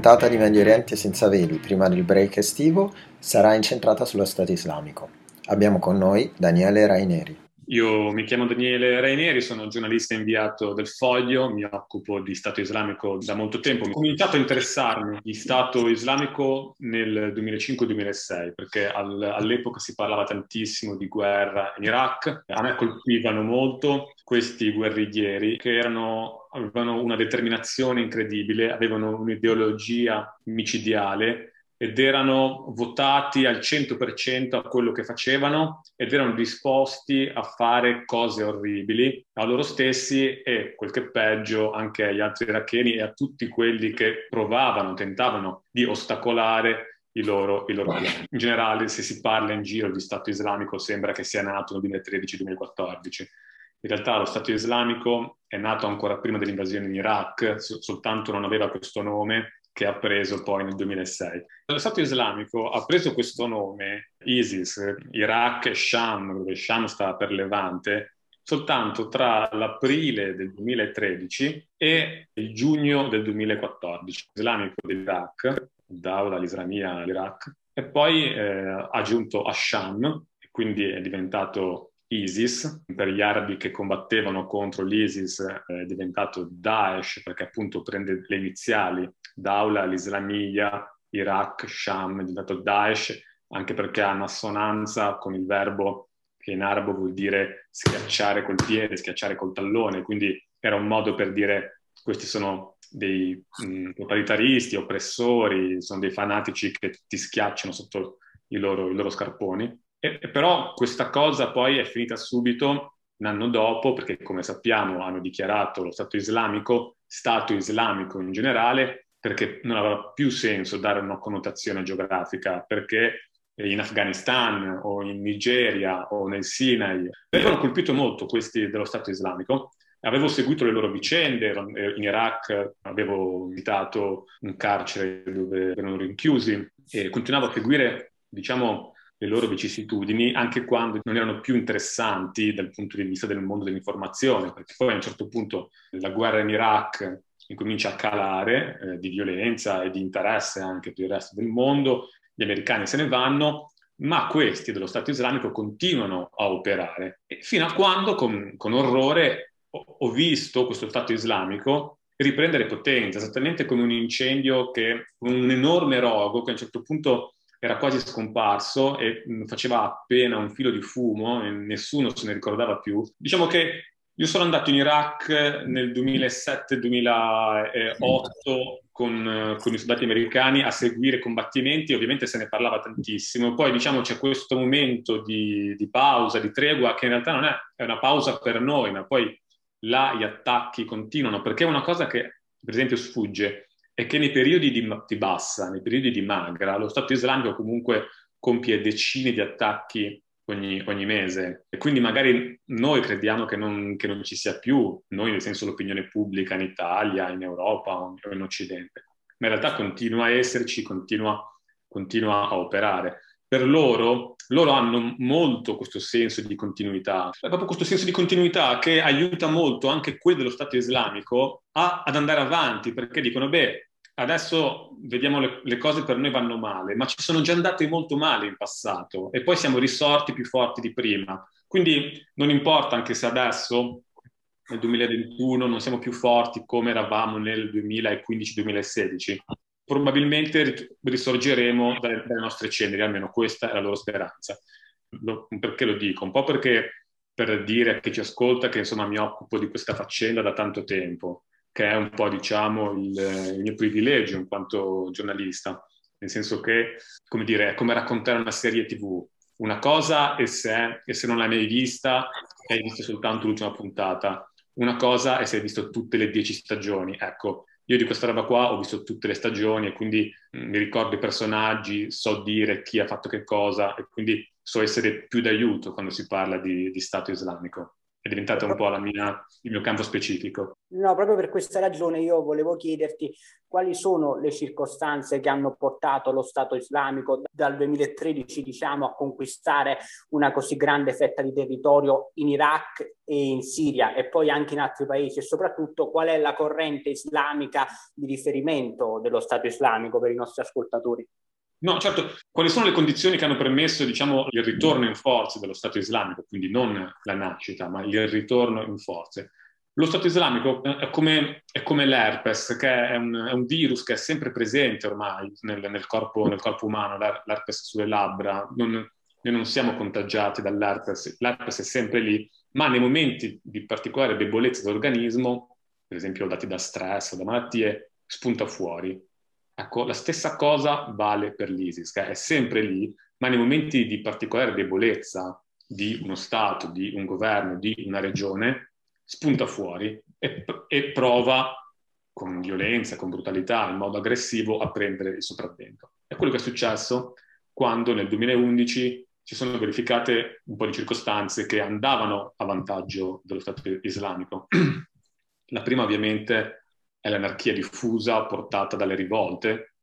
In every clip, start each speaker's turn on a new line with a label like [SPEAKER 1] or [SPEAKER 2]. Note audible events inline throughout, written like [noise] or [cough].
[SPEAKER 1] puntata di Medio Oriente senza veli, prima del break estivo, sarà incentrata sullo Stato islamico. Abbiamo con noi Daniele Raineri.
[SPEAKER 2] Io mi chiamo Daniele Raineri, sono giornalista inviato del Foglio, mi occupo di Stato islamico da molto tempo. Ho cominciato a interessarmi di Stato islamico nel 2005-2006 perché all'epoca si parlava tantissimo di guerra in Iraq. A me colpivano molto questi guerriglieri che erano, avevano una determinazione incredibile, avevano un'ideologia micidiale ed erano votati al 100% a quello che facevano ed erano disposti a fare cose orribili a loro stessi e, quel che è peggio, anche agli altri iracheni e a tutti quelli che provavano, tentavano di ostacolare i loro, i loro piani. In generale, se si parla in giro di Stato islamico, sembra che sia nato nel 2013-2014. In realtà lo Stato islamico è nato ancora prima dell'invasione in Iraq, soltanto non aveva questo nome che ha preso poi nel 2006. Lo Stato islamico ha preso questo nome, ISIS, Iraq e Sham, dove Sham sta per Levante, soltanto tra l'aprile del 2013 e il giugno del 2014. Islamico dell'Iraq, Daula, l'Islamia, l'Iraq, e poi eh, ha aggiunto Asham, quindi è diventato ISIS, per gli arabi che combattevano contro l'ISIS è diventato Daesh perché appunto prende le iniziali Daula, l'Islamia, Iraq, Sham, è diventato Daesh anche perché ha un'assonanza con il verbo che in arabo vuol dire schiacciare col piede, schiacciare col tallone, quindi era un modo per dire questi sono dei mh, totalitaristi, oppressori, sono dei fanatici che ti schiacciano sotto i loro, i loro scarponi. E, e però questa cosa poi è finita subito un anno dopo, perché come sappiamo hanno dichiarato lo Stato islamico, Stato islamico in generale, perché non aveva più senso dare una connotazione geografica, perché in Afghanistan o in Nigeria o nel Sinai avevano colpito molto questi dello Stato islamico. Avevo seguito le loro vicende, in Iraq avevo visitato un carcere dove erano rinchiusi e continuavo a seguire, diciamo, le loro vicissitudini, anche quando non erano più interessanti dal punto di vista del mondo dell'informazione, perché poi a un certo punto la guerra in Iraq incomincia a calare eh, di violenza e di interesse anche per il resto del mondo, gli americani se ne vanno, ma questi dello Stato islamico continuano a operare, e fino a quando con, con orrore ho, ho visto questo Stato islamico riprendere potenza, esattamente come un incendio che, un enorme rogo che a un certo punto era quasi scomparso e mm, faceva appena un filo di fumo e nessuno se ne ricordava più. Diciamo che io sono andato in Iraq nel 2007-2008 con, con, i soldati americani a seguire combattimenti, ovviamente se ne parlava tantissimo. Poi diciamo c'è questo momento di, di pausa, di tregua, che in realtà non è, è una pausa per noi, ma poi là gli attacchi continuano, perché è una cosa che per esempio sfugge è che nei periodi di, di bassa, nei periodi di magra, lo Stato islamico comunque compie decine di attacchi ogni, ogni mese. E quindi magari noi crediamo che non, che non, ci sia più, noi nel senso l'opinione pubblica in Italia, in Europa o in Occidente, ma in realtà continua a esserci, continua, continua a operare. Per loro, loro hanno molto questo senso di continuità, proprio questo senso di continuità che aiuta molto anche quello dello Stato islamico a, ad andare avanti, perché dicono, beh, adesso vediamo le, le, cose per noi vanno male, ma ci sono già andate molto male in passato e poi siamo risorti più forti di prima. Quindi non importa anche se adesso, nel 2021, non siamo più forti come eravamo nel 2015-2016, probabilmente risorgeremo dalle, dalle nostre ceneri, almeno questa è la loro speranza. Lo, perché lo dico? Un po' perché per dire a chi ci ascolta che insomma mi occupo di questa faccenda da tanto tempo che è un po' diciamo il, il, mio privilegio in quanto giornalista, nel senso che, come dire, è come raccontare una serie tv. Una cosa è se, e se non l'hai mai vista e hai visto soltanto l'ultima puntata. Una cosa è se hai visto tutte le dieci stagioni. Ecco, io di questa roba qua ho visto tutte le stagioni e quindi mm, mi ricordo i personaggi, so dire chi ha fatto che cosa e quindi so essere più d'aiuto quando si parla di, di Stato islamico. È diventata un po' mia, il mio campo specifico.
[SPEAKER 3] No, proprio per questa ragione io volevo chiederti quali sono le circostanze che hanno portato lo Stato islamico dal 2013 diciamo, a conquistare una così grande fetta di territorio in Iraq e in Siria e poi anche in altri paesi e soprattutto qual è la corrente islamica di riferimento dello Stato islamico per i nostri ascoltatori.
[SPEAKER 2] No, certo, quali sono le condizioni che hanno permesso, diciamo, il ritorno in forze dello Stato islamico, quindi non la nascita, ma il ritorno in forze? Lo Stato islamico è come, è come l'herpes, che è un, è un, virus che è sempre presente ormai nel, nel, corpo, nel corpo, umano, l'herpes sulle labbra. Non, noi non siamo contagiati dall'herpes, l'herpes è sempre lì, ma nei momenti di particolare debolezza dell'organismo, per esempio dati da stress o da malattie, spunta fuori Ecco, la stessa cosa vale per l'ISIS, che è sempre lì, ma nei momenti di particolare debolezza di uno Stato, di un governo, di una regione, spunta fuori e, e prova con violenza, con brutalità, in modo aggressivo a prendere il sopravvento. È quello che è successo quando nel 2011 si sono verificate un po' di circostanze che andavano a vantaggio dello Stato islamico. [clears throat] La prima ovviamente è l'anarchia diffusa portata dalle rivolte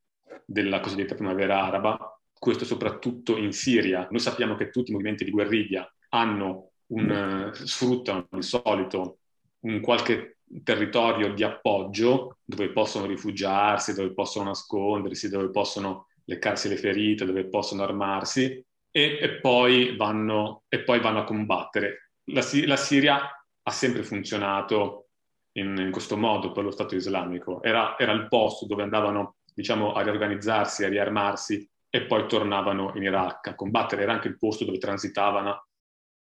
[SPEAKER 2] della cosiddetta primavera araba, questo soprattutto in Siria. Noi sappiamo che tutti i movimenti di guerriglia hanno un, sfruttano di solito un qualche territorio di appoggio dove possono rifugiarsi, dove possono nascondersi, dove possono leccarsi le ferite, dove possono armarsi e, e, poi, vanno, e poi, vanno, a combattere. La, la Siria ha sempre funzionato in, in questo modo per lo Stato islamico. Era, era, il posto dove andavano diciamo, a riorganizzarsi, a riarmarsi e poi tornavano in Iraq a combattere. Era anche il posto dove transitavano,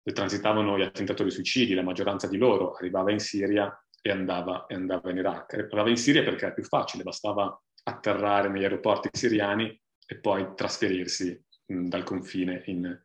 [SPEAKER 2] dove transitavano gli attentatori suicidi, la maggioranza di loro arrivava in Siria e andava, e andava in Iraq. Arrivava in Siria perché era più facile, bastava atterrare negli aeroporti siriani e poi trasferirsi mh, dal confine in,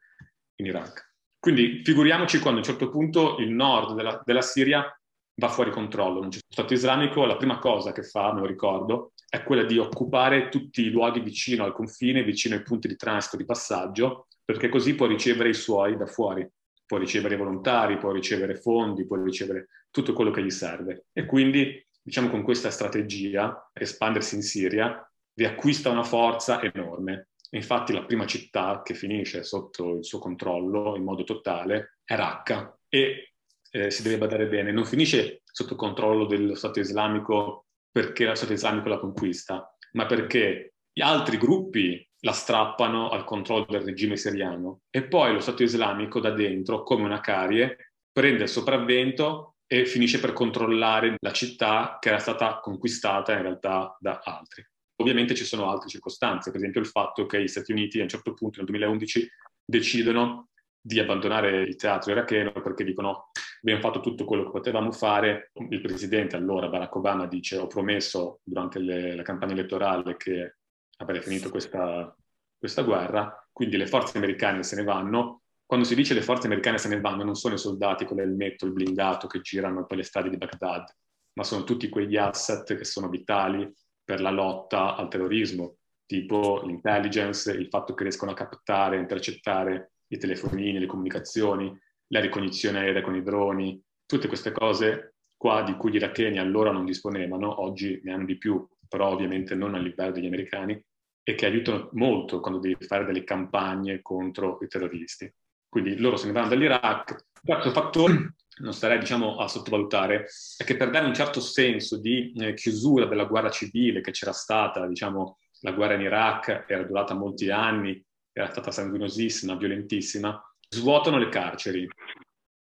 [SPEAKER 2] in Iraq. Quindi figuriamoci quando a un certo punto il nord della, della Siria va fuori controllo. Non c'è Stato islamico, la prima cosa che fa, me lo ricordo, è quella di occupare tutti i luoghi vicino al confine, vicino ai punti di transito, di passaggio, perché così può ricevere i suoi da fuori, può ricevere volontari, può ricevere fondi, può ricevere tutto quello che gli serve. E quindi, diciamo, con questa strategia, espandersi in Siria, riacquista una forza enorme. Infatti la prima città che finisce sotto il suo controllo in modo totale è Raqqa e eh, si deve badare bene, non finisce sotto controllo dello Stato islamico perché lo Stato islamico la conquista, ma perché gli altri gruppi la strappano al controllo del regime siriano e poi lo Stato islamico da dentro, come una carie, prende il sopravvento e finisce per controllare la città che era stata conquistata in realtà da altri. Ovviamente ci sono altre circostanze, per esempio il fatto che gli Stati Uniti a un certo punto nel 2011 decidono di abbandonare il teatro iracheno perché dicono abbiamo fatto tutto quello che potevamo fare. Il presidente allora, Barack Obama, dice ho promesso durante le, la campagna elettorale che avrei finito questa, questa guerra, quindi le forze americane se ne vanno. Quando si dice le forze americane se ne vanno non sono i soldati con l'elmetto, il blindato che girano per le strade di Baghdad, ma sono tutti quegli asset che sono vitali per la lotta al terrorismo, tipo l'intelligence, il fatto che riescono a captare, intercettare i telefonini, le comunicazioni, la ricognizione aerea con i droni, tutte queste cose qua di cui gli iracheni allora non disponevano, oggi ne hanno di più, però ovviamente non a livello degli americani, e che aiutano molto quando devi fare delle campagne contro i terroristi. Quindi loro se ne vanno dall'Iraq. Quarto fattore, non starei diciamo, a sottovalutare, è che per dare un certo senso di eh, chiusura della guerra civile che c'era stata, diciamo, la guerra in Iraq era durata molti anni, era stata sanguinosissima, violentissima, svuotano le carceri.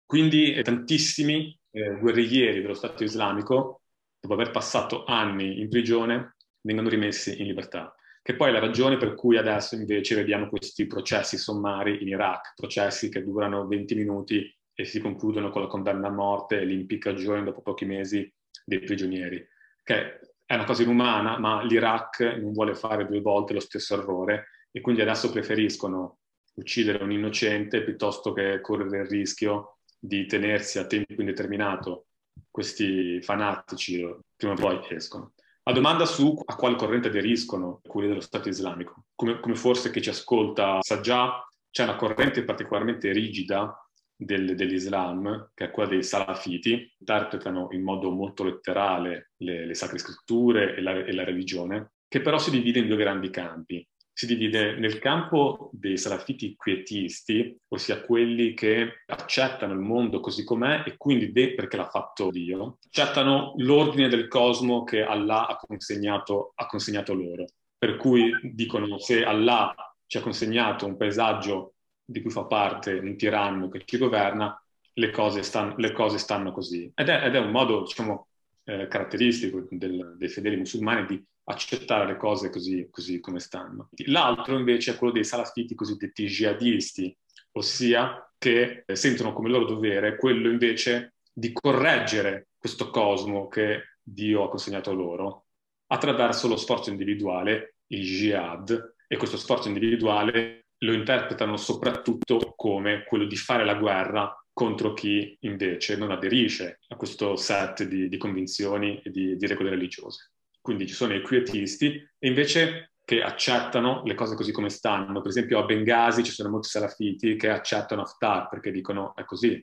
[SPEAKER 2] Quindi eh, tantissimi eh, guerriglieri dello Stato islamico, dopo aver passato anni in prigione, vengono rimessi in libertà. Che poi è la ragione per cui adesso invece vediamo questi processi sommari in Iraq, processi che durano 20 minuti e si concludono con la condanna a morte e l'impiccagione dopo pochi mesi dei prigionieri. Che è una cosa inumana, ma l'Iraq non vuole fare due volte lo stesso errore e quindi adesso preferiscono uccidere un innocente piuttosto che correre il rischio di tenersi a tempo indeterminato questi fanatici prima o poi escono. La domanda su a quale corrente aderiscono quelli dello Stato islamico, come, come forse chi ci ascolta sa già, c'è una corrente particolarmente rigida del, dell'Islam, che è quella dei salafiti, interpretano in modo molto letterale le, le sacre scritture e la, e la religione, che però si divide in due grandi campi si divide nel campo dei salafiti quietisti, ossia quelli che accettano il mondo così com'è e quindi, de- perché l'ha fatto Dio, accettano l'ordine del cosmo che Allah ha consegnato, ha consegnato loro. Per cui dicono se Allah ci ha consegnato un paesaggio di cui fa parte un tiranno che ci governa, le cose, stan- le cose stanno così. Ed è, ed è, un modo, diciamo, eh, caratteristico del, dei fedeli musulmani di accettare le cose così, così, come stanno. L'altro invece è quello dei salafiti cosiddetti jihadisti, ossia che sentono come loro dovere quello invece di correggere questo cosmo che Dio ha consegnato loro attraverso lo sforzo individuale, il jihad, e questo sforzo individuale lo interpretano soprattutto come quello di fare la guerra contro chi invece non aderisce a questo set di, di convinzioni e di, di regole religiose. Quindi ci sono i quietisti e invece che accettano le cose così come stanno. Per esempio a Bengasi ci sono molti salafiti che accettano Haftar perché dicono è così.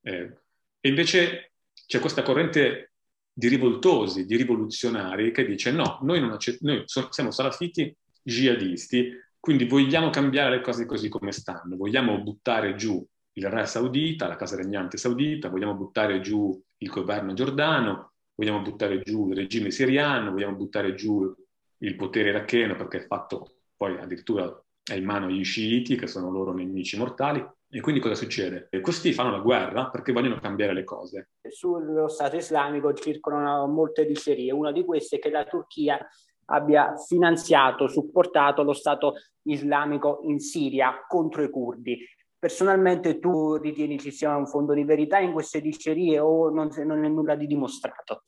[SPEAKER 2] Eh, e invece c'è questa corrente di rivoltosi, di rivoluzionari che dice no, noi, accett- noi so- siamo salafiti jihadisti, quindi vogliamo cambiare le cose così come stanno, vogliamo buttare giù il re saudita, la casa regnante saudita, vogliamo buttare giù il governo giordano, vogliamo buttare giù il regime siriano, vogliamo buttare giù il potere iracheno perché è fatto poi addirittura è in mano agli sciiti che sono loro nemici mortali. E quindi cosa succede? Questi fanno la guerra perché vogliono cambiare le cose.
[SPEAKER 3] Sullo Stato islamico circolano molte dicerie. Una di queste è che la Turchia abbia finanziato, supportato lo Stato islamico in Siria contro i curdi. Personalmente tu ritieni ci sia un fondo di verità in queste dicerie o non, non è nulla di dimostrato?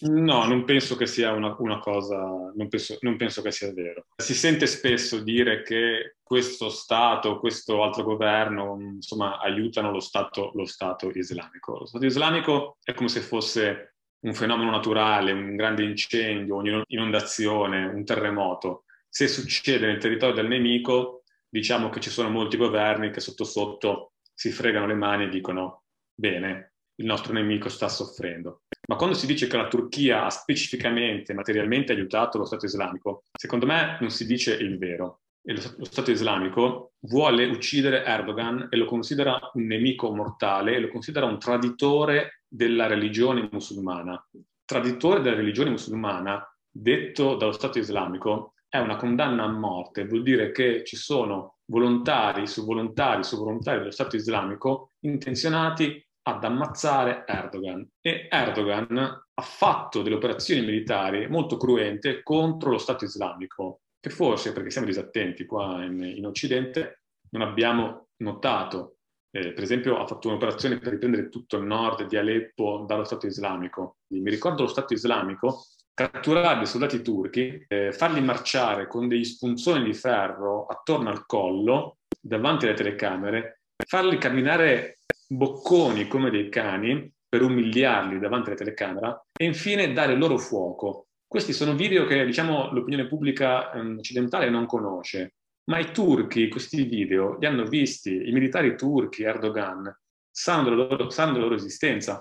[SPEAKER 2] No, non penso che sia una, una cosa, non penso, non penso, che sia vero. Si sente spesso dire che questo Stato, questo altro governo, insomma, aiutano lo Stato, lo Stato islamico. Lo Stato islamico è come se fosse un fenomeno naturale, un grande incendio, un'inondazione, un terremoto. Se succede nel territorio del nemico, diciamo che ci sono molti governi che sotto sotto si fregano le mani e dicono bene, il nostro nemico sta soffrendo. Ma quando si dice che la Turchia ha specificamente, materialmente aiutato lo Stato islamico, secondo me non si dice il vero. E lo, lo Stato islamico vuole uccidere Erdogan e lo considera un nemico mortale lo considera un traditore della religione musulmana. Traditore della religione musulmana, detto dallo Stato islamico, è una condanna a morte, vuol dire che ci sono volontari su volontari su volontari dello Stato islamico intenzionati ad ammazzare Erdogan. E Erdogan ha fatto delle operazioni militari molto cruente contro lo Stato islamico, che forse, perché siamo disattenti qua in, in Occidente, non abbiamo notato. Eh, per esempio ha fatto un'operazione per riprendere tutto il nord di Aleppo dallo Stato islamico. Mi ricordo lo Stato islamico catturare dei soldati turchi, eh, farli marciare con degli spunzoni di ferro attorno al collo, davanti alle telecamere, farli camminare bocconi come dei cani per umiliarli davanti alla telecamera e infine dare loro fuoco. Questi sono video che diciamo l'opinione pubblica eh, occidentale non conosce, ma i turchi questi video li hanno visti, i militari turchi, Erdogan, sanno della loro, sanno della loro esistenza,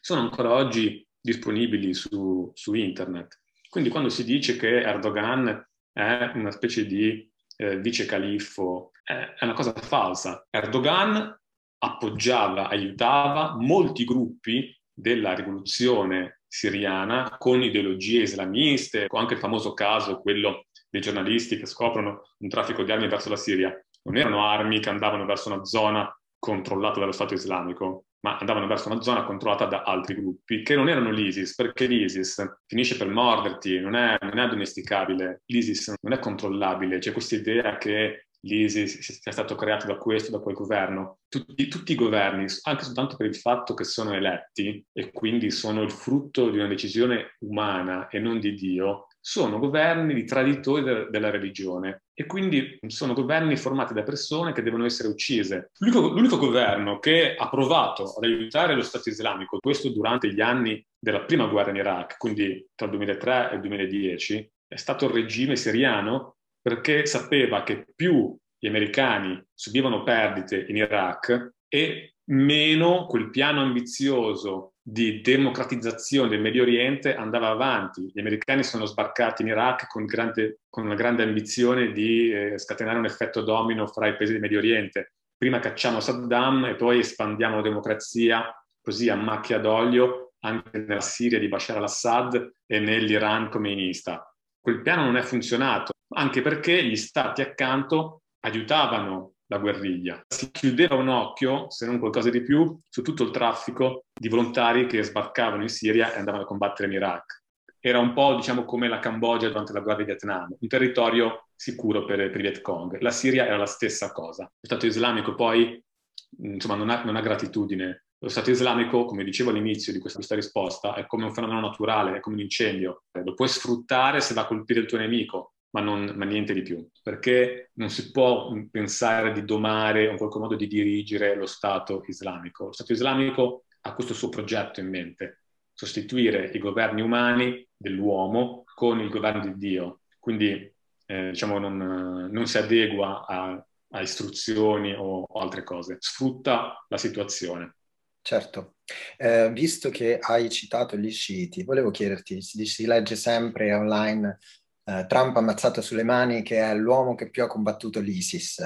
[SPEAKER 2] sono ancora oggi disponibili su, su, internet. Quindi quando si dice che Erdogan è una specie di eh, vice califfo, è, è una cosa falsa. Erdogan appoggiava, aiutava molti gruppi della rivoluzione siriana con ideologie islamiste, con anche il famoso caso, quello dei giornalisti che scoprono un traffico di armi verso la Siria. Non erano armi che andavano verso una zona controllata dallo Stato islamico, ma andavano verso una zona controllata da altri gruppi che non erano l'ISIS, perché l'ISIS finisce per morderti, non è, non è addomesticabile, l'ISIS non è controllabile, c'è questa idea che l'ISIS sia stato creato da questo, da quel governo. Tutti, tutti, i governi, anche soltanto per il fatto che sono eletti e quindi sono il frutto di una decisione umana e non di Dio, sono governi di traditori de- della religione e quindi sono governi formati da persone che devono essere uccise. L'unico, l'unico, governo che ha provato ad aiutare lo Stato islamico, questo durante gli anni della prima guerra in Iraq, quindi tra il 2003 e il 2010, è stato il regime siriano perché sapeva che più gli americani subivano perdite in Iraq e meno quel piano ambizioso di democratizzazione del Medio Oriente andava avanti. Gli americani sono sbarcati in Iraq con, grande, con una grande ambizione di eh, scatenare un effetto domino fra i paesi del Medio Oriente. Prima cacciamo Saddam e poi espandiamo la democrazia così a macchia d'olio anche nella Siria di Bashar al-Assad e nell'Iran comunista. Quel piano non è funzionato, anche perché gli stati accanto aiutavano la guerriglia. Si chiudeva un occhio, se non qualcosa di più, su tutto il traffico di volontari che sbarcavano in Siria e andavano a combattere in Iraq. Era un po' diciamo, come la Cambogia durante la guerra di Vietnam, un territorio sicuro per, per i Viet Cong. La Siria era la stessa cosa. Lo Stato islamico poi insomma, non, ha, non ha gratitudine lo Stato islamico, come dicevo all'inizio di questa, questa, risposta, è come un fenomeno naturale, è come un incendio. Lo puoi sfruttare se va a colpire il tuo nemico, ma, non, ma, niente di più, perché non si può pensare di domare o in qualche modo di dirigere lo Stato islamico. Lo Stato islamico ha questo suo progetto in mente, sostituire i governi umani dell'uomo con il governo di Dio. Quindi eh, diciamo, non, non, si adegua a, a istruzioni o, o altre cose, sfrutta la situazione.
[SPEAKER 1] Certo, eh, visto che hai citato gli sciiti, volevo chiederti, si, si legge sempre online eh, Trump ammazzato sulle mani che è l'uomo che più ha combattuto l'ISIS.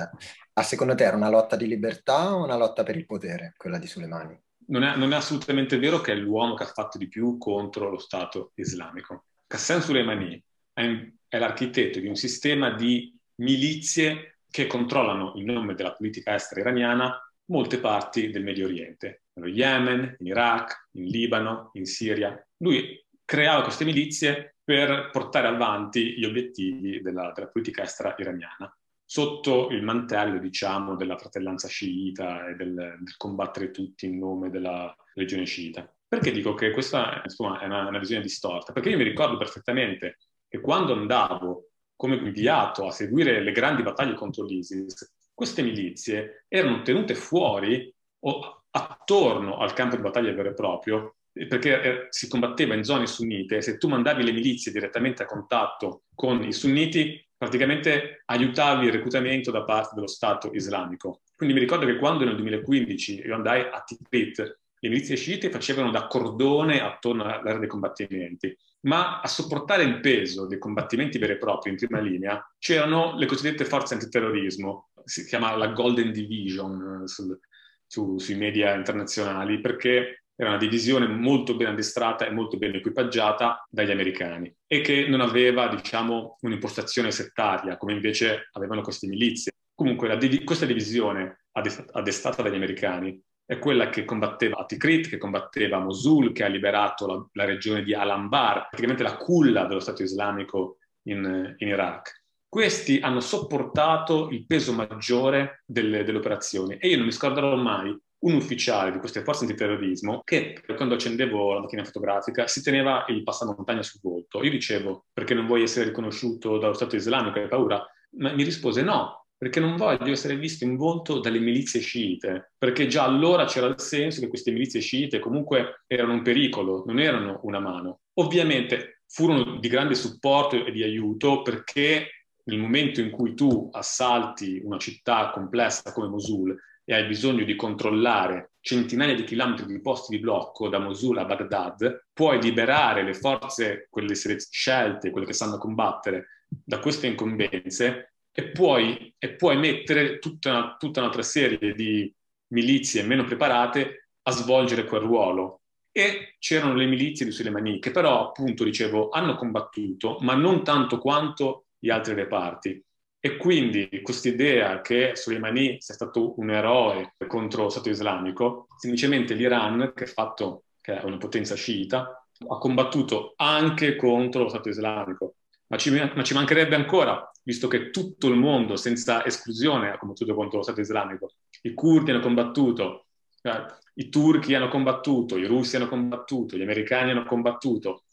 [SPEAKER 1] A secondo te era una lotta di libertà o una lotta per il potere, quella di Soleimani?
[SPEAKER 2] Non è, non è assolutamente vero che è l'uomo che ha fatto di più contro lo Stato islamico. Qasem Soleimani è, è l'architetto di un sistema di milizie che controllano in nome della politica estera iraniana molte parti del Medio Oriente, nello Yemen, in Iraq, in Libano, in Siria. Lui creava queste milizie per portare avanti gli obiettivi della, della politica estera iraniana, sotto il mantello, diciamo, della fratellanza sciita e del, del combattere tutti in nome della religione sciita. Perché dico che questa insomma, è una, una visione distorta? Perché io mi ricordo perfettamente che quando andavo come inviato a seguire le grandi battaglie contro l'ISIS, queste milizie erano tenute fuori o attorno al campo di battaglia vero e proprio, perché eh, si combatteva in zone sunnite se tu mandavi le milizie direttamente a contatto con i sunniti, praticamente aiutavi il reclutamento da parte dello Stato islamico. Quindi mi ricordo che quando nel 2015 io andai a Tikrit, le milizie sciite facevano da cordone attorno all'area dei combattimenti, ma a sopportare il peso dei combattimenti veri e propri in prima linea c'erano le cosiddette forze antiterrorismo, si chiama la Golden Division eh, sul, su, sui media internazionali, perché era una divisione molto ben addestrata e molto ben equipaggiata dagli americani e che non aveva, diciamo, un'impostazione settaria, come invece avevano queste milizie. Comunque div- questa divisione addestrata dagli americani è quella che combatteva a Tikrit, che combatteva a Mosul, che ha liberato la, la regione di Al-Anbar, praticamente la culla dello Stato islamico in, in Iraq questi hanno sopportato il peso maggiore delle, delle, operazioni e io non mi scorderò mai un ufficiale di queste forze antiterrorismo che quando accendevo la macchina fotografica si teneva il passamontagna sul volto. Io dicevo perché non vuoi essere riconosciuto dallo Stato islamico, hai paura? Ma mi rispose no, perché non voglio essere visto in volto dalle milizie sciite, perché già allora c'era il senso che queste milizie sciite comunque erano un pericolo, non erano una mano. Ovviamente furono di grande supporto e di aiuto perché nel momento in cui tu assalti una città complessa come Mosul e hai bisogno di controllare centinaia di chilometri di posti di blocco da Mosul a Baghdad, puoi liberare le forze, quelle scelte, quelle che sanno combattere, da queste incombenze e puoi, e puoi mettere tutta, una, tutta un'altra serie di milizie meno preparate a svolgere quel ruolo. E c'erano le milizie di Soleimani che però, appunto, dicevo, hanno combattuto, ma non tanto quanto gli altri reparti. E quindi quest'idea che Soleimani sia stato un eroe contro lo Stato islamico, semplicemente l'Iran, che, fatto, che è una potenza sciita, ha combattuto anche contro lo Stato islamico. Ma ci, ma ci, mancherebbe ancora, visto che tutto il mondo, senza esclusione, ha combattuto contro lo Stato islamico. I curdi hanno combattuto, eh, i turchi hanno combattuto, i russi hanno combattuto, gli americani hanno combattuto,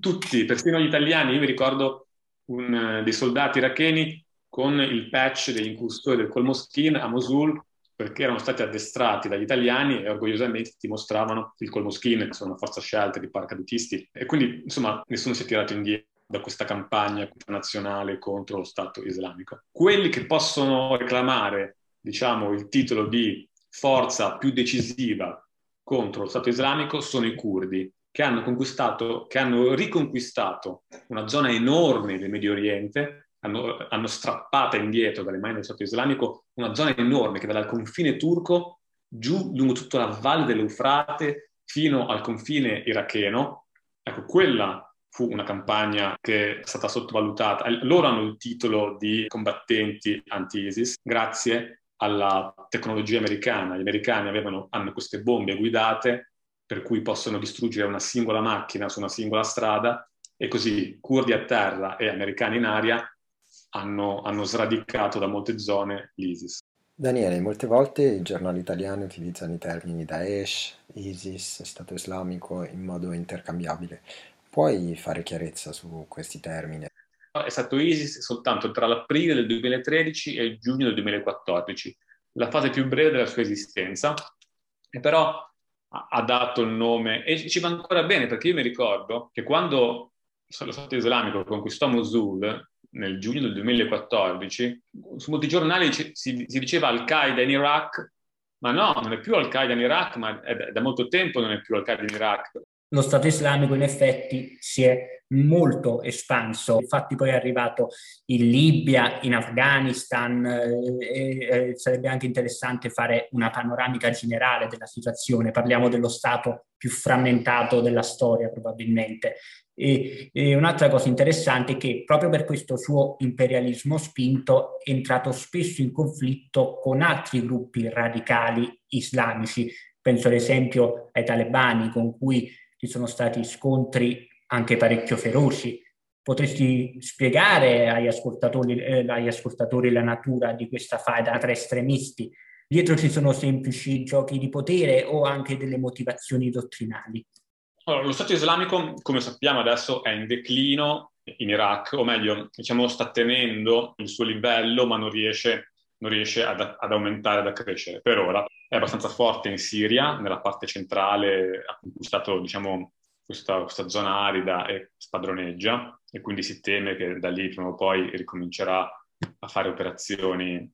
[SPEAKER 2] tutti, persino gli italiani. Io mi ricordo un, eh, dei soldati iracheni con il patch degli incursioni del Colmoskin a Mosul perché erano stati addestrati dagli italiani e orgogliosamente ti mostravano il Colmoskin, che sono una forza scelta di paracadutisti. E quindi, insomma, nessuno si è tirato indietro da questa campagna internazionale contro lo Stato islamico. Quelli che possono reclamare, diciamo, il titolo di forza più decisiva contro lo Stato islamico sono i curdi, che hanno che hanno riconquistato una zona enorme del Medio Oriente, hanno, hanno strappata indietro dalle mani dello Stato islamico una zona enorme che dal confine turco giù lungo tutta la valle dell'Eufrate fino al confine iracheno. Ecco, quella fu una campagna che è stata sottovalutata. Loro hanno il titolo di combattenti anti-ISIS grazie alla tecnologia americana. Gli americani avevano, hanno queste bombe guidate per cui possono distruggere una singola macchina su una singola strada e così curdi a terra e americani in aria hanno, hanno sradicato da molte zone l'ISIS.
[SPEAKER 1] Daniele, molte volte i giornali italiani utilizzano i termini Daesh, ISIS, Stato islamico in modo intercambiabile. Puoi fare chiarezza su questi termini?
[SPEAKER 2] È stato ISIS soltanto tra l'aprile del 2013 e il giugno del 2014, la fase più breve della sua esistenza, e però ha dato il nome, e ci va ancora bene perché io mi ricordo che quando lo Stato islamico conquistò Mosul, nel giugno del 2014, su molti giornali si, si diceva Al-Qaeda in Iraq, ma no, non è più Al-Qaeda in Iraq, ma da, da molto tempo non è più Al-Qaeda in Iraq.
[SPEAKER 3] Lo Stato islamico in effetti si è molto espanso, infatti poi è arrivato in Libia, in Afghanistan, eh, eh, sarebbe anche interessante fare una panoramica generale della situazione, parliamo dello Stato più frammentato della storia probabilmente. E, e, un'altra cosa interessante è che proprio per questo suo imperialismo spinto è entrato spesso in conflitto con altri gruppi radicali islamici. Penso ad esempio ai talebani con cui ci sono stati scontri anche parecchio feroci. Potresti spiegare agli ascoltatori, eh, agli ascoltatori la natura di questa faida tra estremisti? Dietro ci sono semplici giochi di potere o anche delle motivazioni dottrinali?
[SPEAKER 2] Allora, lo Stato islamico, come sappiamo adesso, è in declino in Iraq, o meglio, diciamo, sta tenendo il suo livello, ma non riesce, non riesce ad, ad, aumentare, ad accrescere. Per ora è abbastanza forte in Siria, nella parte centrale, ha conquistato, diciamo, questa, questa zona arida e spadroneggia, e quindi si teme che da lì prima o poi ricomincerà a fare operazioni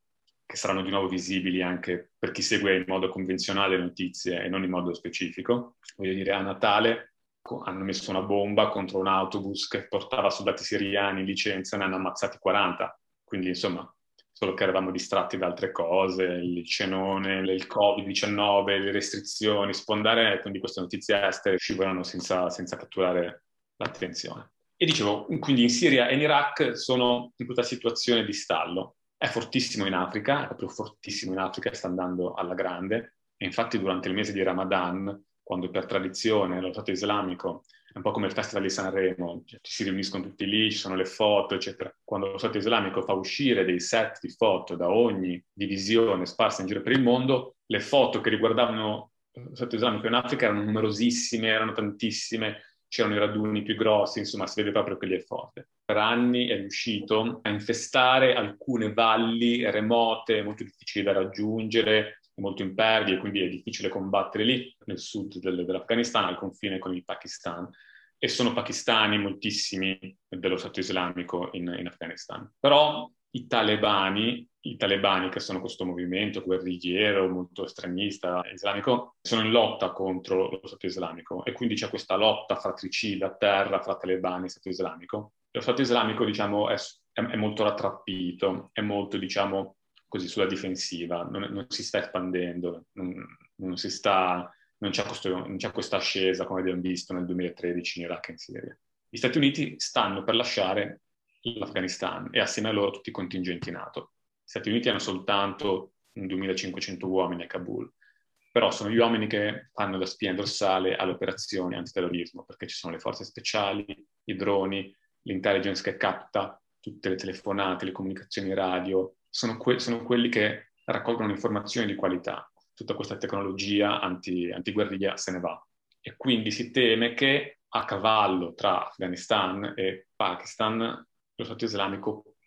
[SPEAKER 2] che saranno di nuovo visibili anche per chi segue in modo convenzionale le notizie e non in modo specifico. Voglio dire, a Natale hanno messo una bomba contro un autobus che portava soldati siriani in licenza e ne hanno ammazzati 40. Quindi, insomma, solo che eravamo distratti da altre cose, il cenone, il Covid-19, le restrizioni, spondare, quindi queste notizie estere scivolano senza, senza catturare l'attenzione. E dicevo, quindi in Siria e in Iraq sono in questa situazione di stallo è fortissimo in Africa, è proprio fortissimo in Africa, sta andando alla grande e infatti durante il mese di Ramadan, quando per tradizione lo Stato islamico è un po' come il Festival di Sanremo, cioè, ci si riuniscono tutti lì, ci sono le foto, eccetera. Quando lo Stato islamico fa uscire dei set di foto da ogni divisione sparsa in giro per il mondo, le foto che riguardavano lo Stato islamico in Africa erano numerosissime, erano tantissime, c'erano i raduni più grossi, insomma si vede proprio che lì è forte. Per anni è riuscito a infestare alcune valli remote, molto difficili da raggiungere, molto impervie, quindi è difficile combattere lì, nel sud del, dell'Afghanistan, al confine con il Pakistan. E sono pakistani moltissimi dello Stato islamico in, in Afghanistan. Però i talebani, i talebani che sono questo movimento guerrigliero molto estremista islamico, sono in lotta contro lo Stato islamico e quindi c'è questa lotta fratricida a terra fra talebani e Stato islamico. Lo Stato islamico, diciamo, è, è molto rattrappito, è molto, diciamo, così sulla difensiva, non, non si sta espandendo, non, non, si sta, non, c'è questo, non c'è questa ascesa come abbiamo visto nel 2013 in Iraq e in Siria. Gli Stati Uniti stanno per lasciare l'Afghanistan e assieme a loro tutti i contingenti NATO. Gli Stati Uniti hanno soltanto 2.500 uomini a Kabul, però sono gli uomini che fanno da spia dorsale alle operazioni antiterrorismo, perché ci sono le forze speciali, i droni, l'intelligence che capta tutte le telefonate, le comunicazioni radio, sono, que- sono quelli che raccolgono informazioni di qualità. Tutta questa tecnologia anti- antiguerriglia se ne va. E quindi si teme che a cavallo tra Afghanistan e Pakistan lo Stato islamico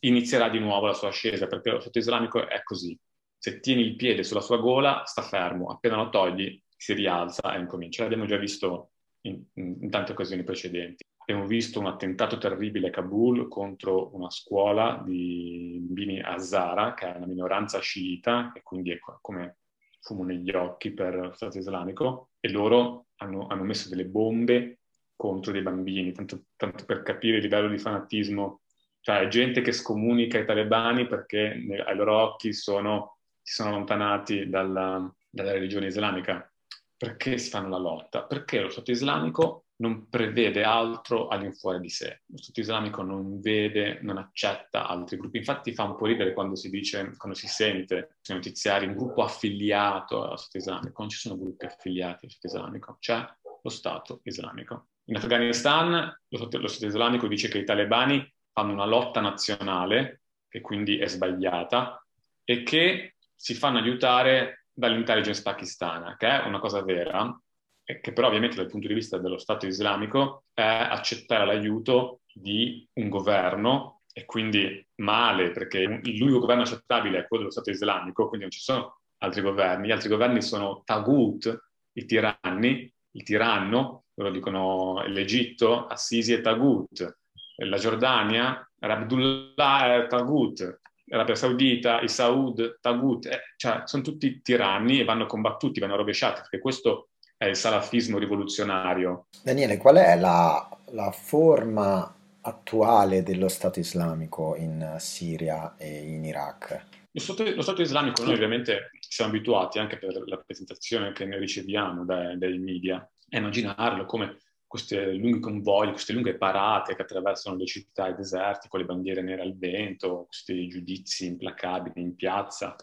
[SPEAKER 2] inizierà di nuovo la sua ascesa, perché lo Stato islamico è così. Se tieni il piede sulla sua gola, sta fermo, appena lo togli si rialza e incomincia. L'abbiamo già visto in, in tante occasioni precedenti. Abbiamo visto un attentato terribile a Kabul contro una scuola di bambini Hazara, che è una minoranza sciita, e quindi è come fumo negli occhi per lo Stato islamico e loro hanno, hanno messo delle bombe contro dei bambini, tanto, tanto, per capire il livello di fanatismo. Cioè, gente che scomunica i talebani perché ai loro occhi sono, si sono allontanati dalla, dalla religione islamica. Perché si fanno la lotta? Perché lo Stato islamico non prevede altro all'infuori di sé. Lo Stato islamico non vede, non accetta altri gruppi. Infatti fa un po' ridere quando si dice, quando si sente sui notiziari un gruppo affiliato allo Stato islamico. Non ci sono gruppi affiliati allo Stato islamico, c'è lo Stato islamico. In Afghanistan lo Stato islamico dice che i talebani fanno una lotta nazionale, che quindi è sbagliata, e che si fanno aiutare dall'intelligence pakistana, che è una cosa vera, che però ovviamente dal punto di vista dello Stato islamico è accettare l'aiuto di un governo e quindi male, perché l'unico governo accettabile è quello dello Stato islamico, quindi non ci sono altri governi. Gli altri governi sono tagut, i tiranni, il tiranno, loro dicono l'Egitto, Assisi e tagut, la Giordania, Abdullah tagut, l'Arabia Saudita, i Saud, tagut, eh, cioè sono tutti tiranni e vanno combattuti, vanno rovesciati, perché questo è il salafismo rivoluzionario.
[SPEAKER 1] Daniele, qual è la, la forma attuale dello Stato islamico in Siria e in Iraq?
[SPEAKER 2] Lo Stato, lo Stato islamico noi ovviamente siamo abituati anche per la presentazione che ne riceviamo dai, dai media a immaginarlo come questi lunghi convogli, queste lunghe parate che attraversano le città e i deserti con le bandiere nere al vento, questi giudizi implacabili in piazza,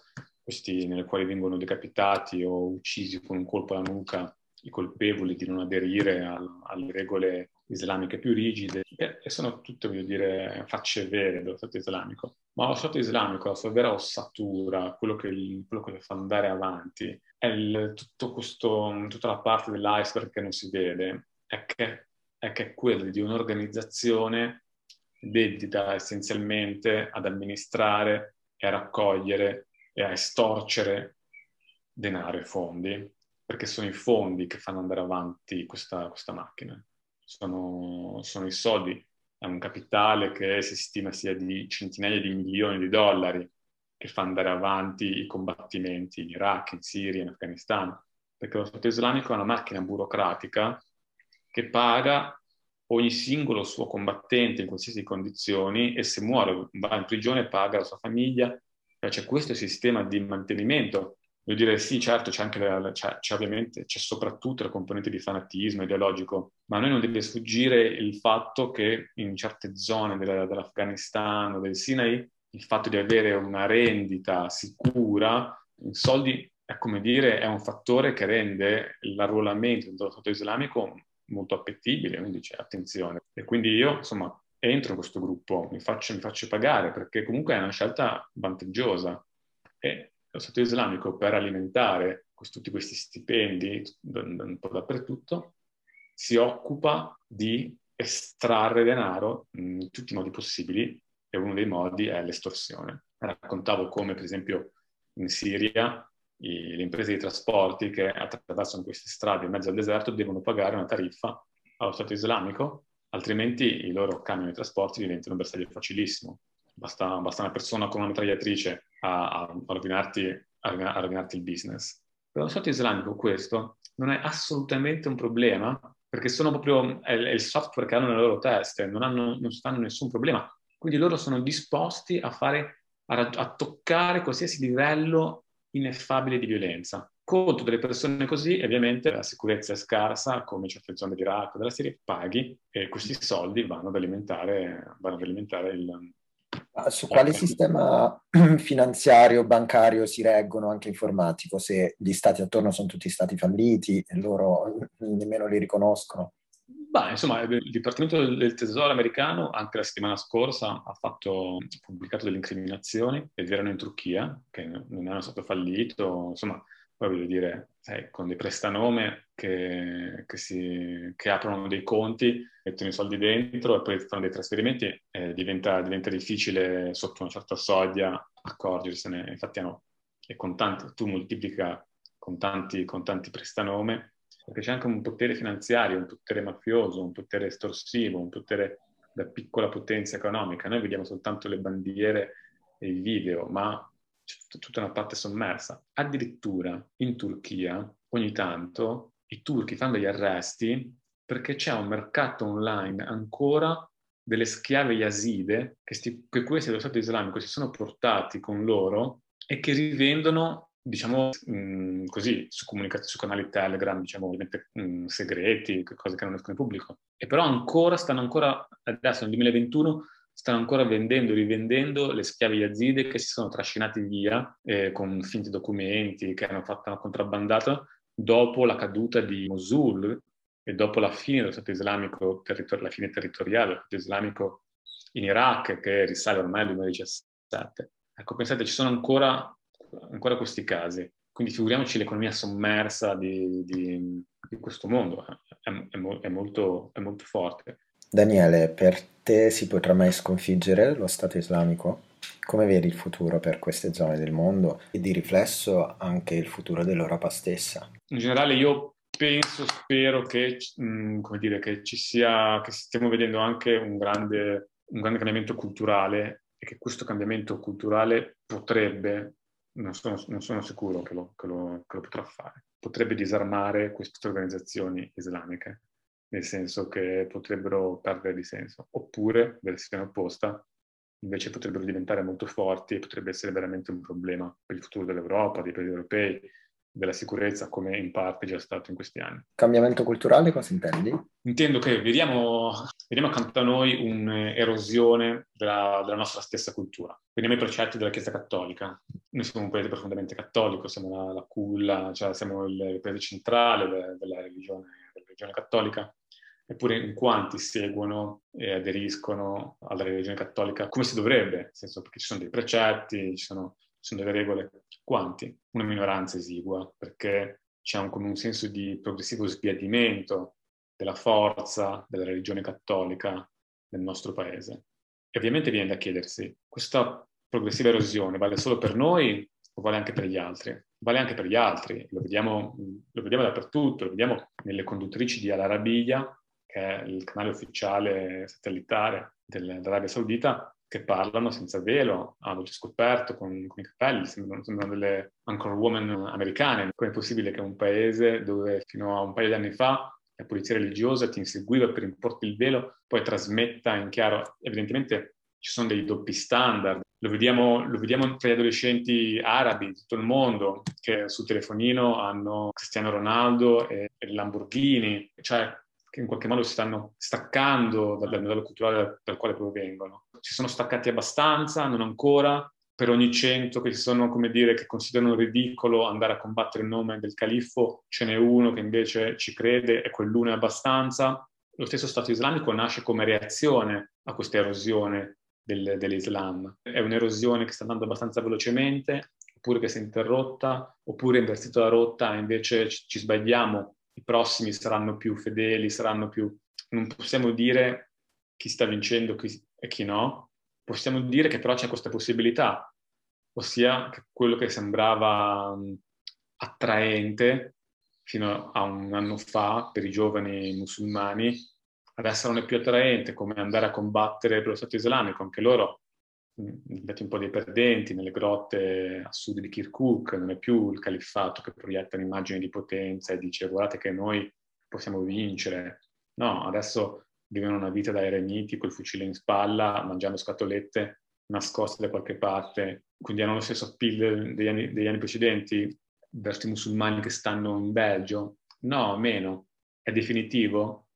[SPEAKER 2] questi nelle quali vengono decapitati o uccisi con un colpo alla nuca i colpevoli di non aderire a, alle regole islamiche più rigide e, sono tutte, voglio dire, facce vere dello Stato islamico. Ma lo Stato islamico, la sua vera ossatura, quello che, quello che fa andare avanti, è il, questo, tutta la parte dell'iceberg che non si vede, è che è, che è quella di un'organizzazione dedita essenzialmente ad amministrare e a raccogliere e a estorcere denaro e fondi perché sono i fondi che fanno andare avanti questa, questa macchina. Sono, sono, i soldi, è un capitale che si stima sia di centinaia di milioni di dollari che fa andare avanti i combattimenti in Iraq, in Siria, in Afghanistan, perché lo Stato islamico è una macchina burocratica che paga ogni singolo suo combattente in qualsiasi condizioni e se muore va in prigione paga la sua famiglia. Cioè, c'è questo sistema di mantenimento Voglio dire, sì, certo, c'è anche la, c'è, c'è ovviamente, c'è soprattutto la componente di fanatismo ideologico, ma a noi non deve sfuggire il fatto che in certe zone della, dell'Afghanistan o del Sinai il fatto di avere una rendita sicura in soldi è come dire, è un fattore che rende l'arruolamento dello Stato islamico molto appetibile, quindi c'è attenzione. E quindi io, insomma, entro in questo gruppo, mi faccio, mi faccio pagare perché comunque è una scelta vantaggiosa. E lo Stato islamico per alimentare tutti questi stipendi un po' dappertutto si occupa di estrarre denaro in tutti i modi possibili e uno dei modi è l'estorsione. Raccontavo come per esempio in Siria i, le imprese di trasporti che attraversano queste strade in mezzo al deserto devono pagare una tariffa allo Stato islamico, altrimenti i loro camion di trasporti diventano un bersaglio facilissimo. Basta, basta, una persona con una mitragliatrice a, a, rovinarti, a, a rovinarti il business. Per lo Stato islamico questo non è assolutamente un problema, perché sono proprio, è, il software che hanno nelle loro teste, non, hanno, non fanno nessun problema. Quindi loro sono disposti a, fare, a, a toccare qualsiasi livello ineffabile di violenza. Contro delle persone così, ovviamente la sicurezza è scarsa, come c'è zona dell'Iraq, della Siria, paghi e questi soldi vanno ad alimentare, vanno ad alimentare il,
[SPEAKER 1] su quale sistema [clears throat] finanziario, bancario si reggono, anche informatico, se gli stati attorno sono tutti stati falliti e loro nemmeno li riconoscono?
[SPEAKER 2] Beh, insomma, il Dipartimento del Tesoro americano anche la settimana scorsa ha, fatto, ha pubblicato delle incriminazioni che erano in Turchia, che non erano stato fallito, insomma, poi voglio dire, sai, con dei prestanome che, che, si, che, aprono dei conti, mettono i soldi dentro e poi fanno dei trasferimenti, eh, diventa, diventa, difficile sotto una certa soglia accorgersene. Infatti hanno, e con tanti, tu moltiplica con tanti, con tanti prestanome, perché c'è anche un potere finanziario, un potere mafioso, un potere estorsivo, un potere da piccola potenza economica. Noi vediamo soltanto le bandiere e i video, ma c'è tutta una parte sommersa. Addirittura in Turchia ogni tanto i turchi fanno degli arresti perché c'è un mercato online ancora delle schiave yazide che, sti, che questi dello Stato islamico si sono portati con loro e che rivendono diciamo mh, così, su, su canali Telegram, diciamo ovviamente mh, segreti, cose che non escono in pubblico. E però ancora, stanno ancora, adesso nel 2021, stanno ancora vendendo e rivendendo le schiave yazide che si sono trascinati via eh, con finti documenti che hanno fatto una contrabbandata dopo la caduta di Mosul e dopo la fine dello Stato islamico, territor- la fine territoriale dello Stato islamico in Iraq, che risale ormai al 2017. Ecco, pensate, ci sono ancora ancora questi casi. Quindi figuriamoci l'economia sommersa di, di, di questo mondo, è, è, è, molto, è molto forte.
[SPEAKER 1] Daniele, per te si potrà mai sconfiggere lo Stato islamico? Come vedi il futuro per queste zone del mondo e di riflesso anche il futuro dell'Europa stessa?
[SPEAKER 2] In generale io penso, spero che, mh, mm, come dire, che ci sia, che stiamo vedendo anche un grande, un grande cambiamento culturale e che questo cambiamento culturale potrebbe non sono, non sono sicuro che lo, che, lo, che lo, potrà fare. Potrebbe disarmare queste organizzazioni islamiche, nel senso che potrebbero perdere di senso, oppure, versione opposta, invece potrebbero diventare molto forti e potrebbe essere veramente un problema per il futuro dell'Europa, dei paesi europei, della sicurezza, come in parte già stato in questi anni.
[SPEAKER 1] Cambiamento culturale cosa intendi?
[SPEAKER 2] Intendo che vediamo, vediamo accanto a noi un'erosione della, della, nostra stessa cultura. Vediamo i precetti della Chiesa Cattolica. Noi siamo un paese profondamente cattolico, siamo la, la culla, cioè siamo il, paese centrale della, della, religione, della religione cattolica eppure in quanti seguono e aderiscono alla religione cattolica come si dovrebbe, nel senso perché ci sono dei precetti, ci sono sono delle regole. Quanti? Una minoranza esigua, perché c'è un, come un senso di progressivo sbiadimento della forza della religione cattolica nel nostro paese. E ovviamente viene da chiedersi, questa progressiva erosione vale solo per noi o vale anche per gli altri? Vale anche per gli altri, lo vediamo, lo vediamo dappertutto, lo vediamo nelle conduttrici di Al Arabiya, che è il canale ufficiale satellitare dell'Arabia Saudita, che parlano senza velo, a voce scoperto, con, con i capelli, sembrano, sembrano delle anchor woman americane. Come è possibile che un paese dove fino a un paio di anni fa la polizia religiosa ti inseguiva per importi il velo, poi trasmetta in chiaro, evidentemente ci sono dei doppi standard. Lo vediamo, lo vediamo tra gli adolescenti arabi di tutto il mondo che sul telefonino hanno Cristiano Ronaldo e, e Lamborghini, cioè che in qualche modo si stanno staccando dal modello culturale dal, dal quale provengono. Si sono staccati abbastanza, non ancora, per ogni cento che sono, come dire, che considerano ridicolo andare a combattere il nome del califfo, ce n'è uno che invece ci crede e quell'uno è abbastanza. Lo stesso Stato islamico nasce come reazione a questa erosione del, dell'Islam. È un'erosione che sta andando abbastanza velocemente, oppure che si è interrotta, oppure invertito la rotta e invece ci sbagliamo i prossimi saranno più fedeli, saranno più... Non possiamo dire chi sta vincendo chi... e chi no, possiamo dire che però c'è questa possibilità, ossia che quello che sembrava um, attraente fino a un anno fa per i giovani musulmani, adesso non è più attraente come andare a combattere per lo Stato islamico, anche loro diventati un po' dei perdenti nelle grotte a sud di Kirkuk, non è più il califfato che proietta un'immagine di potenza e dice guardate che noi possiamo vincere. No, adesso vivono una vita da eremiti col fucile in spalla, mangiando scatolette nascoste da qualche parte, quindi hanno lo stesso appeal degli anni, degli anni precedenti verso i musulmani che stanno in Belgio? No, meno. È definitivo?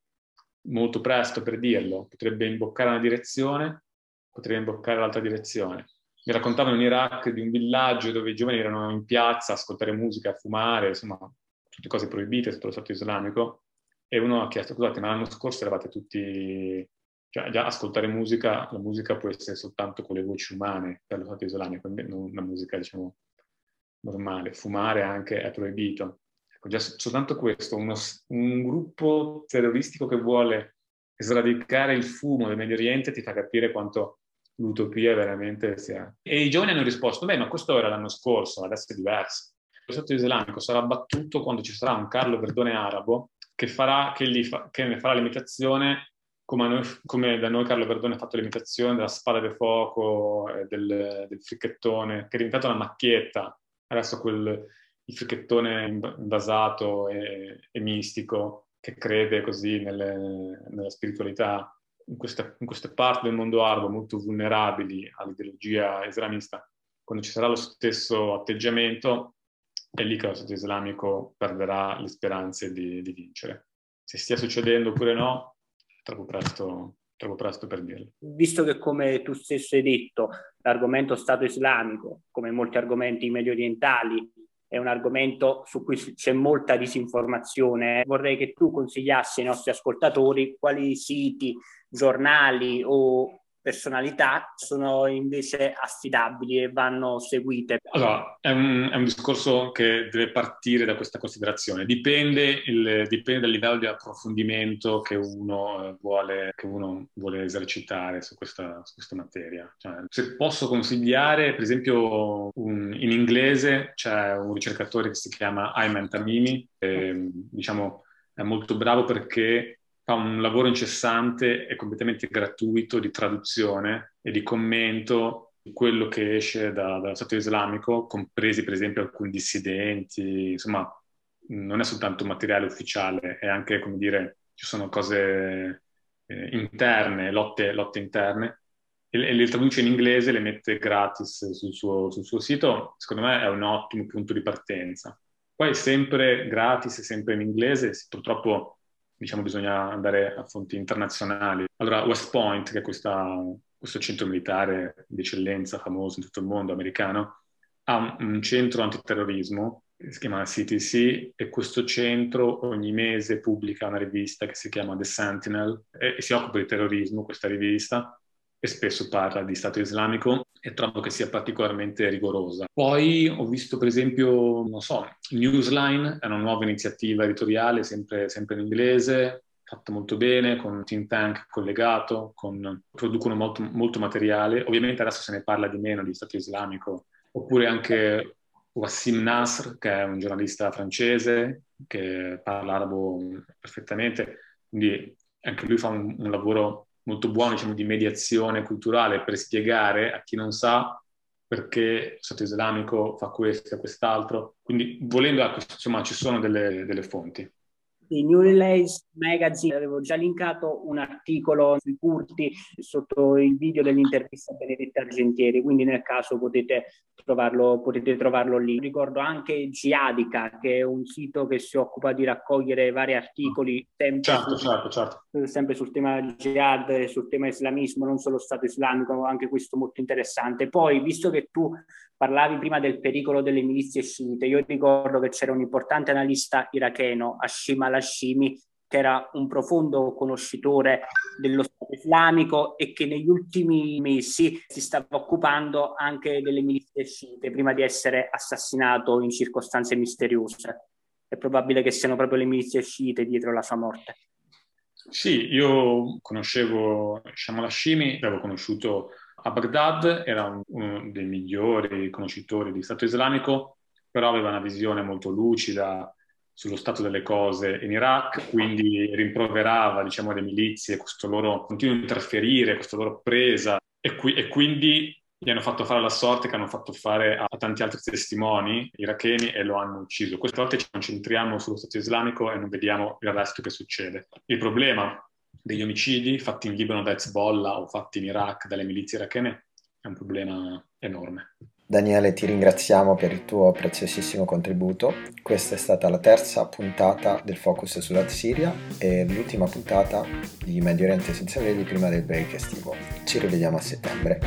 [SPEAKER 2] Molto presto per dirlo. Potrebbe imboccare una direzione, potrebbe imboccare l'altra direzione. Mi raccontavano in Iraq di un villaggio dove i giovani erano in piazza a ascoltare musica, a fumare, insomma, tutte cose proibite sotto lo Stato islamico. E uno ha chiesto, scusate, ma l'anno scorso eravate tutti... Cioè, già ascoltare musica, la musica può essere soltanto con le voci umane per lo Stato islamico, non una musica, diciamo, normale. Fumare anche è proibito. Ecco, già soltanto questo, uno, un gruppo terroristico che vuole sradicare il fumo del Medio Oriente ti fa capire quanto l'utopia veramente sia. E i giovani hanno risposto, beh, ma questo era l'anno scorso, adesso è diverso. Lo Stato islamico sarà battuto quando ci sarà un Carlo Verdone arabo che, farà, che, fa, che ne farà l'imitazione come, noi, come, da noi Carlo Verdone ha fatto l'imitazione della spada di fuoco e del, del, fricchettone, che è diventata una macchietta, adesso quel, il fricchettone invasato e, e mistico che crede così nelle, nella spiritualità. In queste, in queste, parti del mondo arabo molto vulnerabili all'ideologia islamista, quando ci sarà lo stesso atteggiamento, è lì che lo Stato islamico perderà le speranze di, di vincere. Se stia succedendo oppure no, troppo presto, troppo presto per dirlo.
[SPEAKER 3] Visto che come tu stesso hai detto, l'argomento Stato islamico, come molti argomenti medio orientali, è un argomento su cui c'è molta disinformazione. Vorrei che tu consigliassi ai nostri ascoltatori quali siti, giornali o personalità sono invece affidabili e vanno seguite?
[SPEAKER 2] Allora, è un, è un discorso che deve partire da questa considerazione. Dipende, il, dipende dal livello di approfondimento che uno vuole, che uno vuole esercitare su questa, su questa materia. Cioè, se posso consigliare, per esempio, un, in inglese c'è un ricercatore che si chiama Ayman Tamimi, e, diciamo, è molto bravo perché fa un lavoro incessante e completamente gratuito di traduzione e di commento di quello che esce da, dallo Stato islamico, compresi per esempio alcuni dissidenti, insomma non è soltanto materiale ufficiale, è anche, come dire, ci sono cose eh, interne, lotte, lotte interne, e, e, le traduce in inglese, le mette gratis sul suo, sul suo sito, secondo me è un ottimo punto di partenza. Poi sempre gratis sempre in inglese, purtroppo diciamo bisogna andare a fonti internazionali. Allora, West Point, che è questa, questo centro militare di eccellenza famoso in tutto il mondo americano, ha un, un centro antiterrorismo che si chiama CTC e questo centro ogni mese pubblica una rivista che si chiama The Sentinel e, e si occupa di terrorismo, questa rivista, e spesso parla di Stato islamico e trovo che sia particolarmente rigorosa. Poi ho visto per esempio, non so, Newsline è una nuova iniziativa editoriale, sempre, sempre in inglese, fatta molto bene, con un think tank collegato, con, producono molto, molto materiale. Ovviamente adesso se ne parla di meno di Stato islamico, oppure anche Wassim Nasr, che è un giornalista francese che parla arabo perfettamente, quindi anche lui fa un, un lavoro molto buono diciamo, di mediazione culturale per spiegare a chi non sa perché il Stato islamico fa questo e quest'altro. Quindi volendo, ecco, insomma, ci sono delle, delle fonti
[SPEAKER 3] di New Relays Magazine avevo già linkato un articolo sui curti sotto il video dell'intervista a Benedetta Argentieri, quindi nel caso potete trovarlo, potete trovarlo lì. Ricordo anche Giadica, che è un sito che si occupa di raccogliere vari articoli sempre,
[SPEAKER 2] certo, sul, certo, certo.
[SPEAKER 3] sempre sul tema jihad, sul tema islamismo, non solo Stato islamico, anche questo molto interessante. Poi, visto che tu parlavi prima del pericolo delle milizie sciite, io ricordo che c'era un importante analista iracheno, Hashim al-Hashimi, che era un profondo conoscitore dello Stato islamico e che negli ultimi mesi si stava occupando anche delle milizie sciite prima di essere assassinato in circostanze misteriose. È probabile che siano proprio le milizie sciite dietro la sua morte.
[SPEAKER 2] Sì, io conoscevo Shamal Hashimi, l'avevo conosciuto a Baghdad, era uno dei migliori conoscitori di Stato islamico, però aveva una visione molto lucida sullo stato delle cose in Iraq, quindi rimproverava diciamo, le milizie, questo loro continuo interferire, questa loro presa, e, qui, e, quindi gli hanno fatto fare la sorte che hanno fatto fare a, tanti altri testimoni iracheni e lo hanno ucciso. Queste volte ci concentriamo sullo Stato islamico e non vediamo il resto che succede. Il problema degli omicidi fatti in Libano da Hezbollah o fatti in Iraq dalle milizie irachene è un problema enorme.
[SPEAKER 1] Daniele, ti ringraziamo per il tuo preziosissimo contributo. Questa è stata la terza puntata del Focus sulla Siria e l'ultima puntata di Medio Oriente senza veli prima del break estivo. Ci rivediamo a settembre.